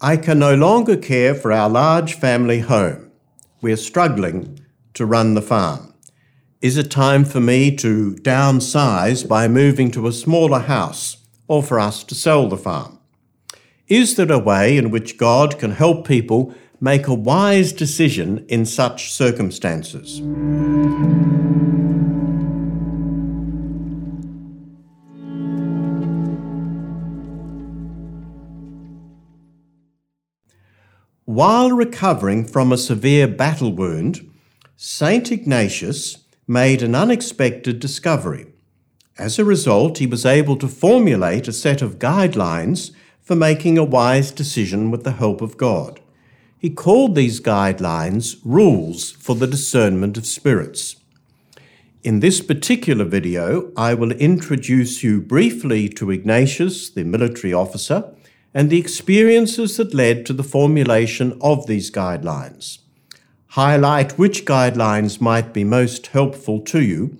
I can no longer care for our large family home. We are struggling to run the farm. Is it time for me to downsize by moving to a smaller house or for us to sell the farm? Is there a way in which God can help people make a wise decision in such circumstances? While recovering from a severe battle wound, St. Ignatius made an unexpected discovery. As a result, he was able to formulate a set of guidelines for making a wise decision with the help of God. He called these guidelines rules for the discernment of spirits. In this particular video, I will introduce you briefly to Ignatius, the military officer, and the experiences that led to the formulation of these guidelines. Highlight which guidelines might be most helpful to you.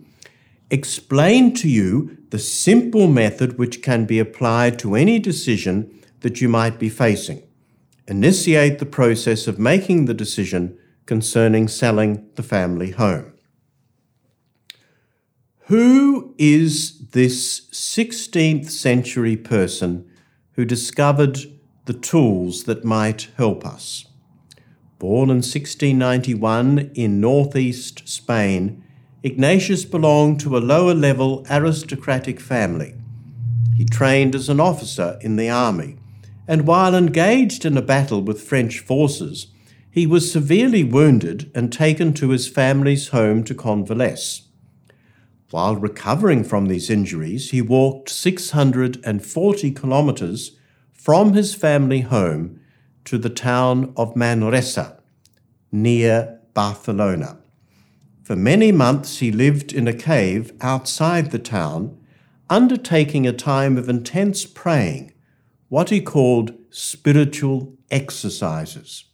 Explain to you the simple method which can be applied to any decision that you might be facing. Initiate the process of making the decision concerning selling the family home. Who is this 16th century person who discovered the tools that might help us. Born in 1691 in northeast Spain, Ignatius belonged to a lower level aristocratic family. He trained as an officer in the army, and while engaged in a battle with French forces, he was severely wounded and taken to his family's home to convalesce. While recovering from these injuries, he walked 640 kilometers from his family home to the town of Manresa, near Barcelona. For many months, he lived in a cave outside the town, undertaking a time of intense praying, what he called spiritual exercises.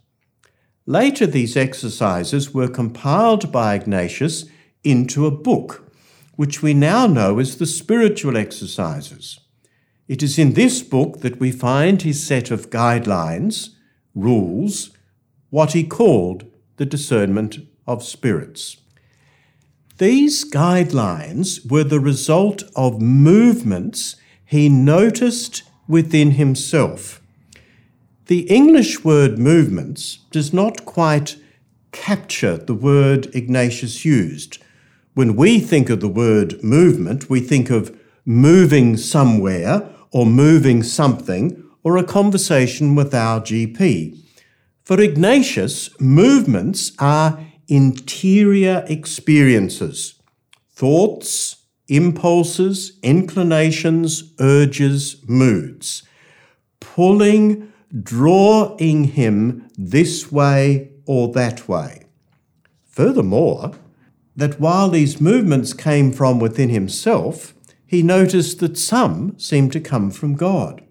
Later, these exercises were compiled by Ignatius into a book which we now know as the spiritual exercises. It is in this book that we find his set of guidelines, rules, what he called the discernment of spirits. These guidelines were the result of movements he noticed within himself. The English word movements does not quite capture the word Ignatius used when we think of the word movement, we think of moving somewhere or moving something or a conversation with our GP. For Ignatius, movements are interior experiences, thoughts, impulses, inclinations, urges, moods, pulling, drawing him this way or that way. Furthermore, that while these movements came from within himself, he noticed that some seemed to come from God.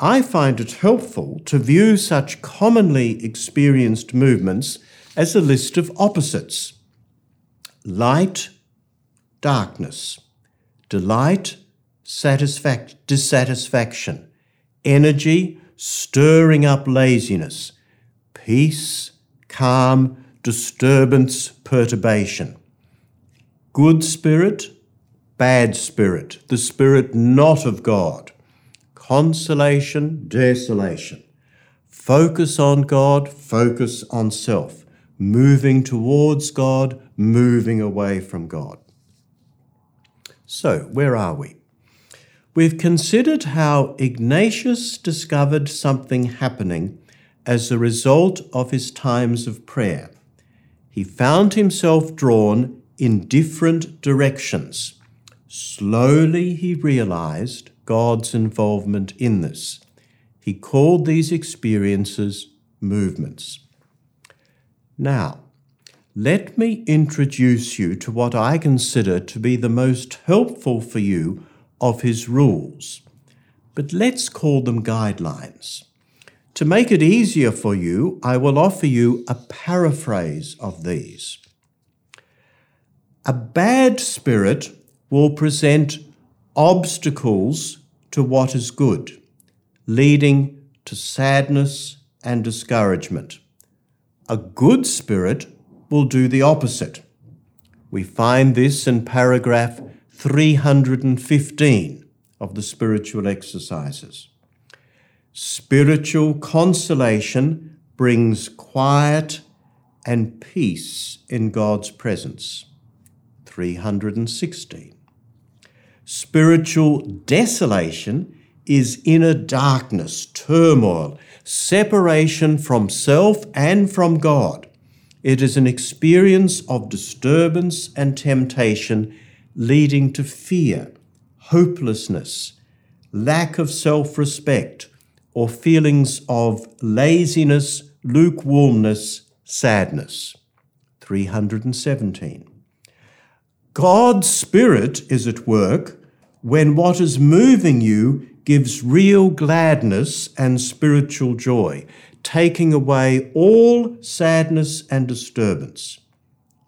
I find it helpful to view such commonly experienced movements as a list of opposites. Light, darkness, delight, satisfac- dissatisfaction, energy, stirring up laziness, peace, calm, disturbance, perturbation. Good spirit, bad spirit, the spirit not of God. Consolation, desolation. Focus on God, focus on self. Moving towards God, moving away from God. So, where are we? We've considered how Ignatius discovered something happening as a result of his times of prayer he found himself drawn in different directions. Slowly he realized God's involvement in this. He called these experiences movements. Now, let me introduce you to what I consider to be the most helpful for you of his rules. But let's call them guidelines. To make it easier for you, I will offer you a paraphrase of these. A bad spirit will present obstacles to what is good, leading to sadness and discouragement. A good spirit will do the opposite. We find this in paragraph 315 of the spiritual exercises. Spiritual consolation brings quiet and peace in God's presence. 316. Spiritual desolation is inner darkness, turmoil, separation from self and from God. It is an experience of disturbance and temptation leading to fear, hopelessness, lack of self respect, or feelings of laziness, lukewarmness, sadness. 317. God's Spirit is at work when what is moving you gives real gladness and spiritual joy, taking away all sadness and disturbance.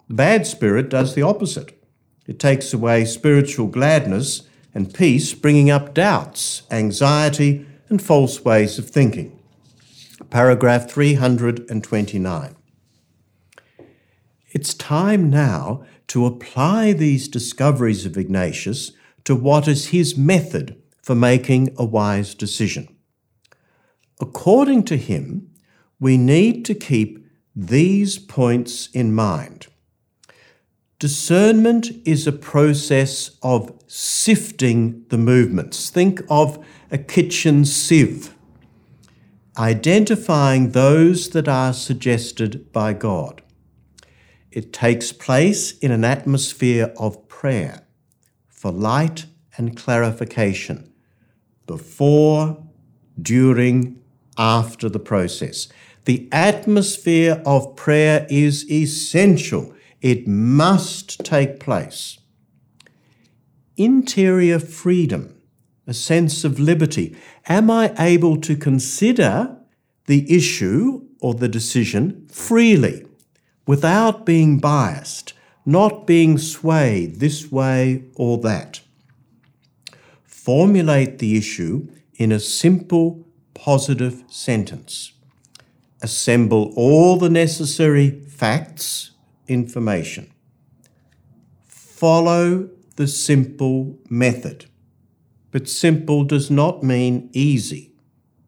The bad spirit does the opposite. It takes away spiritual gladness and peace, bringing up doubts, anxiety, and false ways of thinking. Paragraph 329. It's time now to apply these discoveries of Ignatius to what is his method for making a wise decision. According to him, we need to keep these points in mind. Discernment is a process of sifting the movements. Think of a kitchen sieve, identifying those that are suggested by God. It takes place in an atmosphere of prayer for light and clarification before, during, after the process. The atmosphere of prayer is essential. It must take place. Interior freedom, a sense of liberty. Am I able to consider the issue or the decision freely without being biased, not being swayed this way or that? Formulate the issue in a simple, positive sentence assemble all the necessary facts, information. Follow the simple method. But simple does not mean easy.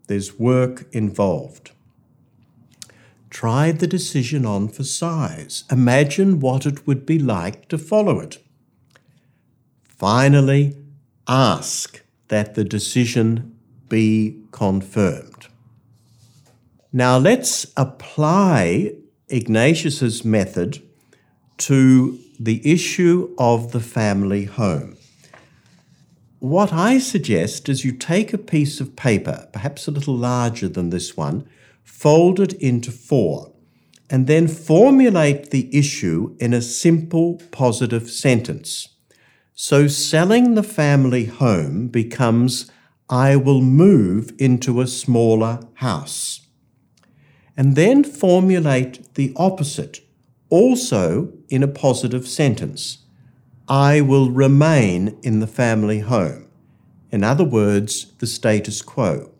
There's work involved. Try the decision on for size. Imagine what it would be like to follow it. Finally, ask that the decision be confirmed. Now let's apply Ignatius's method to the issue of the family home. What I suggest is you take a piece of paper, perhaps a little larger than this one, fold it into four, and then formulate the issue in a simple positive sentence. So selling the family home becomes I will move into a smaller house and then formulate the opposite, also in a positive sentence. I will remain in the family home. In other words, the status quo.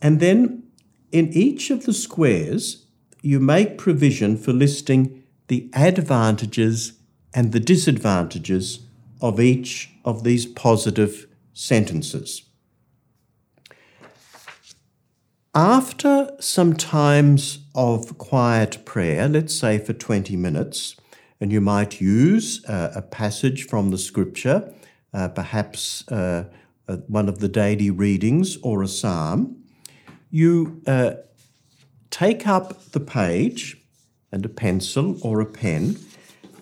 And then in each of the squares, you make provision for listing the advantages and the disadvantages of each of these positive sentences. After some times of quiet prayer, let's say for 20 minutes, and you might use uh, a passage from the scripture, uh, perhaps uh, uh one of the daily readings or a psalm, you uh, take up the page and a pencil or a pen,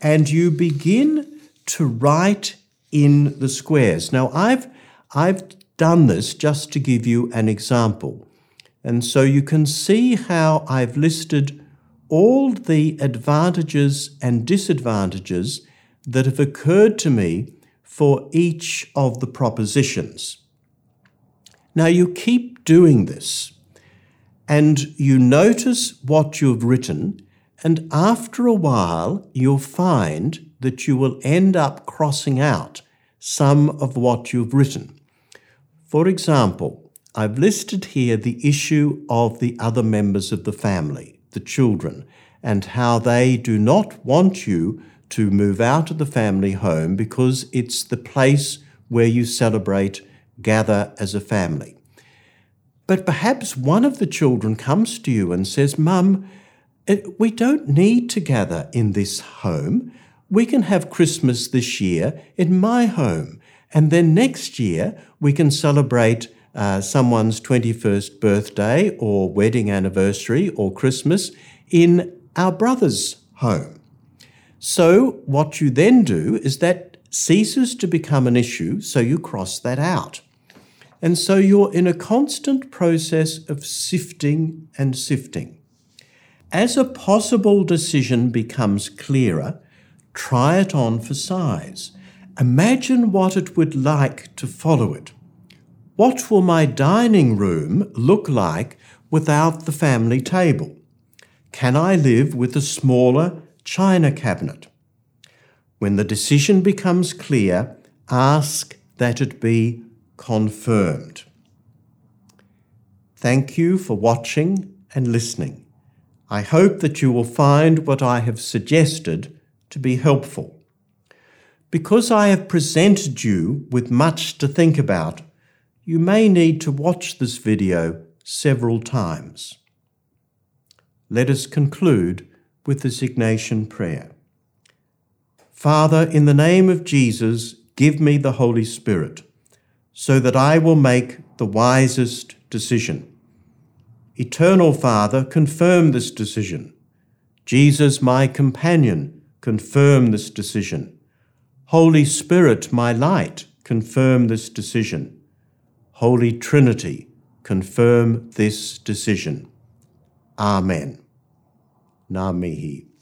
and you begin to write in the squares. Now, I've, I've done this just to give you an example. And so you can see how I've listed all the advantages and disadvantages that have occurred to me for each of the propositions. Now you keep doing this and you notice what you've written, and after a while, you'll find that you will end up crossing out some of what you've written. For example, I've listed here the issue of the other members of the family, the children, and how they do not want you to move out of the family home because it's the place where you celebrate, gather as a family. But perhaps one of the children comes to you and says, Mum, we don't need to gather in this home. We can have Christmas this year in my home. And then next year, we can celebrate uh, someone's 21st birthday or wedding anniversary or Christmas in our brother's home. So, what you then do is that ceases to become an issue, so you cross that out. And so you're in a constant process of sifting and sifting. As a possible decision becomes clearer, try it on for size. Imagine what it would like to follow it. What will my dining room look like without the family table? Can I live with a smaller china cabinet? When the decision becomes clear, ask that it be confirmed. Thank you for watching and listening. I hope that you will find what I have suggested to be helpful. Because I have presented you with much to think about, you may need to watch this video several times. Let us conclude with the Signation prayer. Father, in the name of Jesus, give me the Holy Spirit, so that I will make the wisest decision. Eternal Father, confirm this decision. Jesus, my companion, confirm this decision. Holy Spirit, my light, confirm this decision. Holy Trinity, confirm this decision. Amen. Namihi.